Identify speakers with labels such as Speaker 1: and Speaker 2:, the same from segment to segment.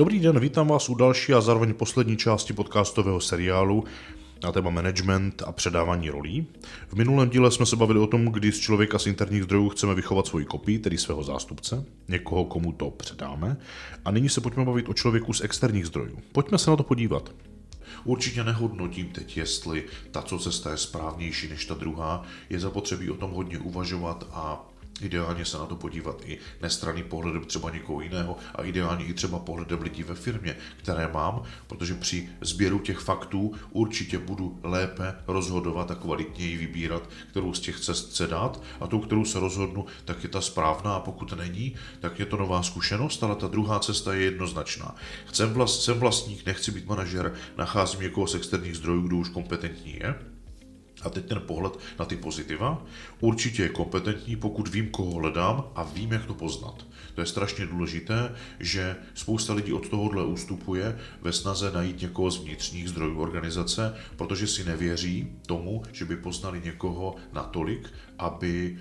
Speaker 1: Dobrý den, vítám vás u další a zároveň poslední části podcastového seriálu na téma management a předávání rolí. V minulém díle jsme se bavili o tom, kdy z člověka z interních zdrojů chceme vychovat svoji kopii, tedy svého zástupce, někoho, komu to předáme. A nyní se pojďme bavit o člověku z externích zdrojů. Pojďme se na to podívat. Určitě nehodnotím teď, jestli ta co cesta je správnější než ta druhá. Je zapotřebí o tom hodně uvažovat a Ideálně se na to podívat i nestranný pohledem třeba někoho jiného a ideálně i třeba pohledem lidí ve firmě, které mám, protože při sběru těch faktů určitě budu lépe rozhodovat a kvalitněji vybírat, kterou z těch cest chce dát a tou, kterou se rozhodnu, tak je ta správná a pokud není, tak je to nová zkušenost, ale ta druhá cesta je jednoznačná. Chcem vlast, jsem vlastník, nechci být manažer, nacházím někoho z externích zdrojů, kdo už kompetentní je, a teď ten pohled na ty pozitiva. Určitě je kompetentní, pokud vím, koho hledám a vím, jak to poznat. To je strašně důležité, že spousta lidí od tohohle ústupuje ve snaze najít někoho z vnitřních zdrojů organizace, protože si nevěří tomu, že by poznali někoho natolik, aby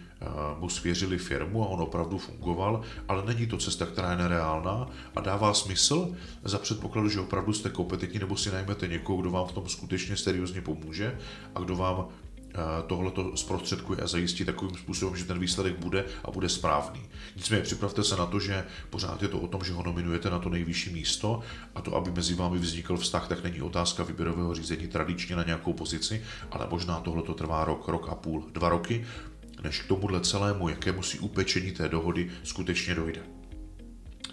Speaker 1: mu svěřili firmu a on opravdu fungoval, ale není to cesta, která je nereálná a dává smysl za předpokladu, že opravdu jste kompetentní nebo si najmete někoho, kdo vám v tom skutečně seriózně pomůže a kdo vám Eh, tohle to zprostředkuje a zajistí takovým způsobem, že ten výsledek bude a bude správný. Nicméně připravte se na to, že pořád je to o tom, že ho nominujete na to nejvyšší místo a to, aby mezi vámi vznikl vztah, tak není otázka výběrového řízení tradičně na nějakou pozici, ale možná tohle to trvá rok, rok a půl, dva roky, než k tomuhle celému, jakému si upečení té dohody skutečně dojde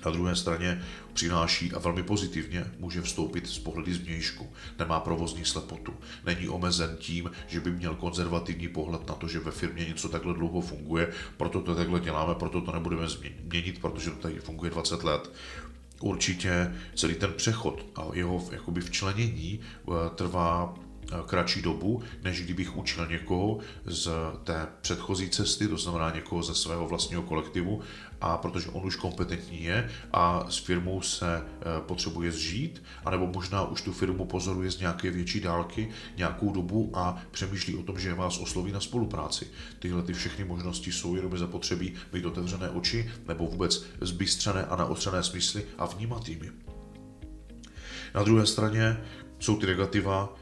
Speaker 1: na druhé straně přináší a velmi pozitivně může vstoupit z pohledy zvnějšku. Nemá provozní slepotu. Není omezen tím, že by měl konzervativní pohled na to, že ve firmě něco takhle dlouho funguje, proto to takhle děláme, proto to nebudeme změnit, protože to tady funguje 20 let. Určitě celý ten přechod a jeho jakoby včlenění eh, trvá kratší dobu, než kdybych učil někoho z té předchozí cesty, to znamená někoho ze svého vlastního kolektivu, a protože on už kompetentní je a s firmou se eh, potřebuje zžít, anebo možná už tu firmu pozoruje z nějaké větší dálky nějakou dobu a přemýšlí o tom, že vás osloví na spolupráci. Tyhle ty všechny možnosti jsou jenom zapotřebí mít otevřené oči nebo vůbec zbystřené a naostřené smysly a vnímat jimi. Na druhé straně jsou ty negativa,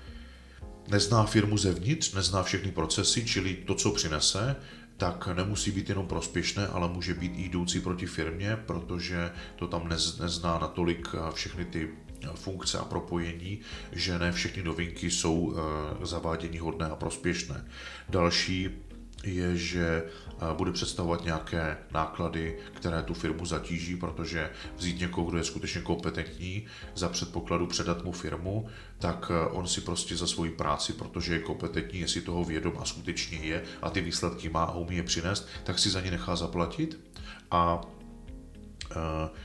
Speaker 1: nezná firmu zevnitř, nezná všechny procesy, čili to, co přinese, tak nemusí být jenom prospěšné, ale může být i jdoucí proti firmě, protože to tam nezná natolik eh, všechny ty eh, funkce a propojení, že ne všechny novinky jsou eh, zavádění hodné a prospěšné. Další je, že bude představovat nějaké náklady, které tu firmu zatíží, protože vzít někoho, kdo je skutečně kompetentní, za předpokladu předat mu firmu, tak on si prostě za svoji práci, protože je kompetentní, je si toho vědom a skutečně je a ty výsledky má a umí je přinést, tak si za ně nechá zaplatit a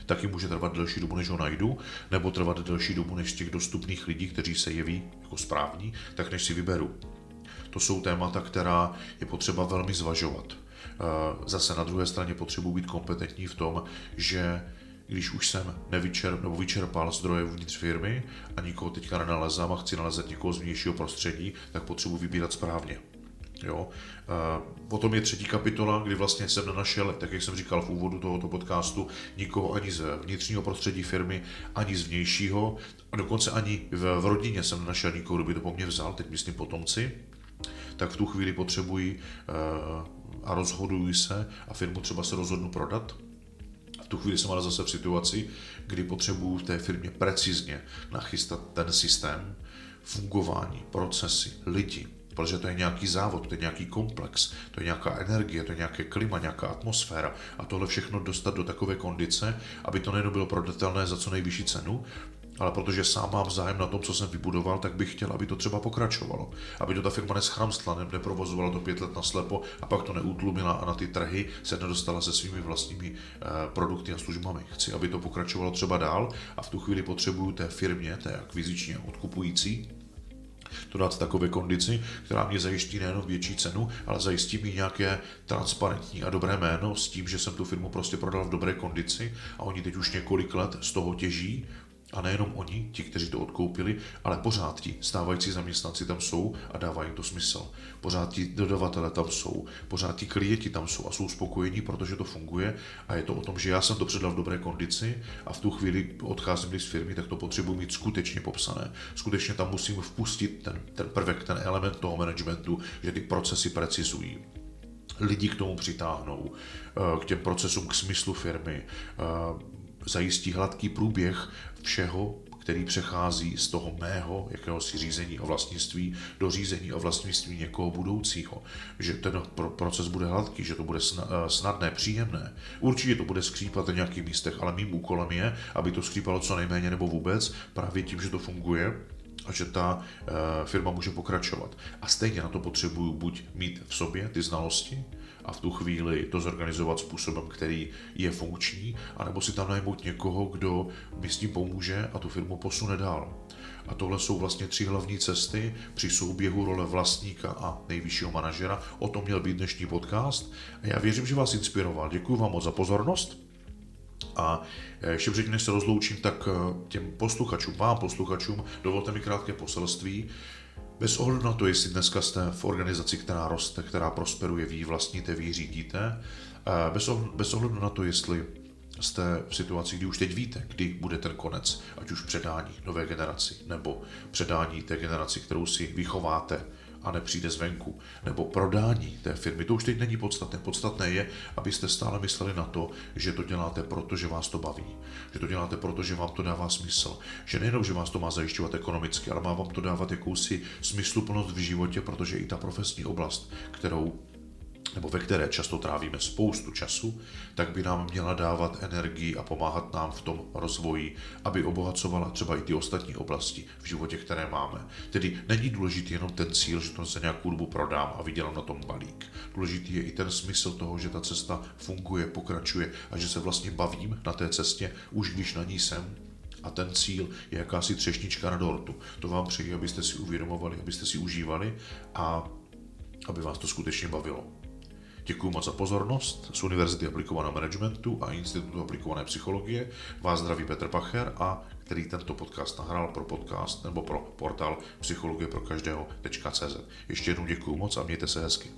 Speaker 1: taky může trvat delší dobu, než ho najdu, nebo trvat delší dobu, než těch dostupných lidí, kteří se jeví jako správní, tak než si vyberu. To jsou témata, která je potřeba velmi zvažovat. Eh, zase na druhé straně potřebuji být kompetentní v tom, že když už jsem nevyčer, nebo vyčerpal zdroje uvnitř firmy a nikoho teďka nenalezám a chci nalezat někoho z vnějšího prostředí, tak potřebuji vybírat správně. Jo. Potom je třetí kapitola, kdy vlastně jsem nenašel, tak jak jsem říkal v úvodu tohoto podcastu, nikoho ani z vnitřního prostředí firmy, ani z vnějšího, a dokonce ani v, v rodině jsem nenašel nikoho, kdo by to po mně vzal, teď myslím potomci, tak v tu chvíli potřebuji eh, a rozhoduji se a firmu třeba se rozhodnu prodat. V tu chvíli jsem ale zase v situaci, kdy potřebuji v té firmě precizně nachystat ten systém, fungování, procesy, lidi, protože to je nějaký závod, to je nějaký komplex, to je nějaká energie, to je nějaké klima, nějaká atmosféra a tohle všechno dostat do takové kondice, aby to nejen bylo prodatelné za co nejvyšší cenu, ale protože sám mám zájem na tom, co jsem vybudoval, tak bych chtěl, aby to třeba pokračovalo. Aby to ta firma neschramstla, neprovozovala to pět let na slepo a pak to neutlumila a na ty trhy se nedostala se svými vlastními eh, produkty a službami. Chci, aby to pokračovalo třeba dál a v tu chvíli potřebuju té firmě, té akviziční a odkupující, to dát v takové kondici, která mě zajistí nejen větší cenu, ale zajistí mi nějaké transparentní a dobré jméno s tím, že jsem tu firmu prostě prodal v dobré kondici a oni teď už několik let z toho těží A nejenom oni, ti, kteří to odkoupili, ale pořád ti stávající zaměstnanci tam jsou a dávají jim to smysl. Pořád ti dodavatele tam jsou, pořád ti klienti tam jsou a jsou spokojení, protože to funguje a je to o tom, že já jsem to předal v dobré kondici a v tu chvíli odcházím z firmy, tak to potřebuji mít skutečně popsané. Skutečně tam musím vpustit ten, ten prvek, ten element toho managementu, že ty procesy precizují lidi k tomu přitáhnou, eh, k těm procesům, k smyslu firmy, eh, zajistí hladký průběh všeho, který přechází z toho mého jakéhosi řízení a vlastnictví do řízení a vlastnictví někoho budoucího. Že ten proces bude hladký, že to bude snadné, příjemné. Určitě to bude skřípat na nějakých místech, ale mým úkolem je, aby to skřípalo co nejméně nebo vůbec, právě tím, že to funguje, a že ta e, firma může pokračovat. A stejně na to potřebuju buď mít v sobě ty znalosti, a v tu chvíli to zorganizovat způsobem, který je funkční, anebo si tam najmout někoho, kdo mi s tím pomůže a tu firmu posune dál. A tohle jsou vlastně tři hlavní cesty při souběhu role vlastníka a nejvyššího manažera. O tom měl být dnešní podcast. A já věřím, že vás inspiroval. Děkuji vám moc za pozornost. A ještě předtím, než se rozloučím, tak eh, těm posluchačům, vám posluchačům, dovolte mi krátké poselství. Bez ohledu na to, jestli dneska jste v organizaci, která roste, která prosperuje, vy vlastníte, vy řídíte, eh, bez ohledu na to, jestli jste v situaci, kdy už teď víte, kdy bude ten konec, ať už předání nové generaci, nebo předání té generaci, kterou si vychováte, a nepřijde zvenku, nebo prodání té firmy. To už teď není podstatné. Podstatné je, abyste stále mysleli na to, že to děláte proto, že vás to baví, že to děláte proto, že vám to dává smysl, že nejenom, že vás to má zajišťovat ekonomicky, ale má vám to dávat jakousi smysluplnost v životě, protože i ta profesní oblast, kterou nebo ve které často trávíme spoustu času, tak by nám měla dávat energii a pomáhat nám v tom rozvoji, aby obohacovala třeba i ty ostatní oblasti v životě, které máme. Tedy není důležitý jenom ten cíl, že to za nějakou dobu prodám a vydělám na tom balík. Důležitý je i ten smysl toho, že ta cesta funguje, pokračuje a že se vlastně bavím na té cestě, už když na ní jsem, a ten cíl je jakási třešnička na dortu. To vám přeji, abyste si uvědomovali, abyste si užívali a aby vás to skutečně bavilo. Děkuji moc za pozornost. Z Univerzity aplikovaného managementu a Institutu aplikované psychologie vás zdraví Petr Pacher a který tento podcast nahrál pro podcast nebo pro portál psychologie pro každého.cz. Ještě jednou děkuji moc a mějte se hezky.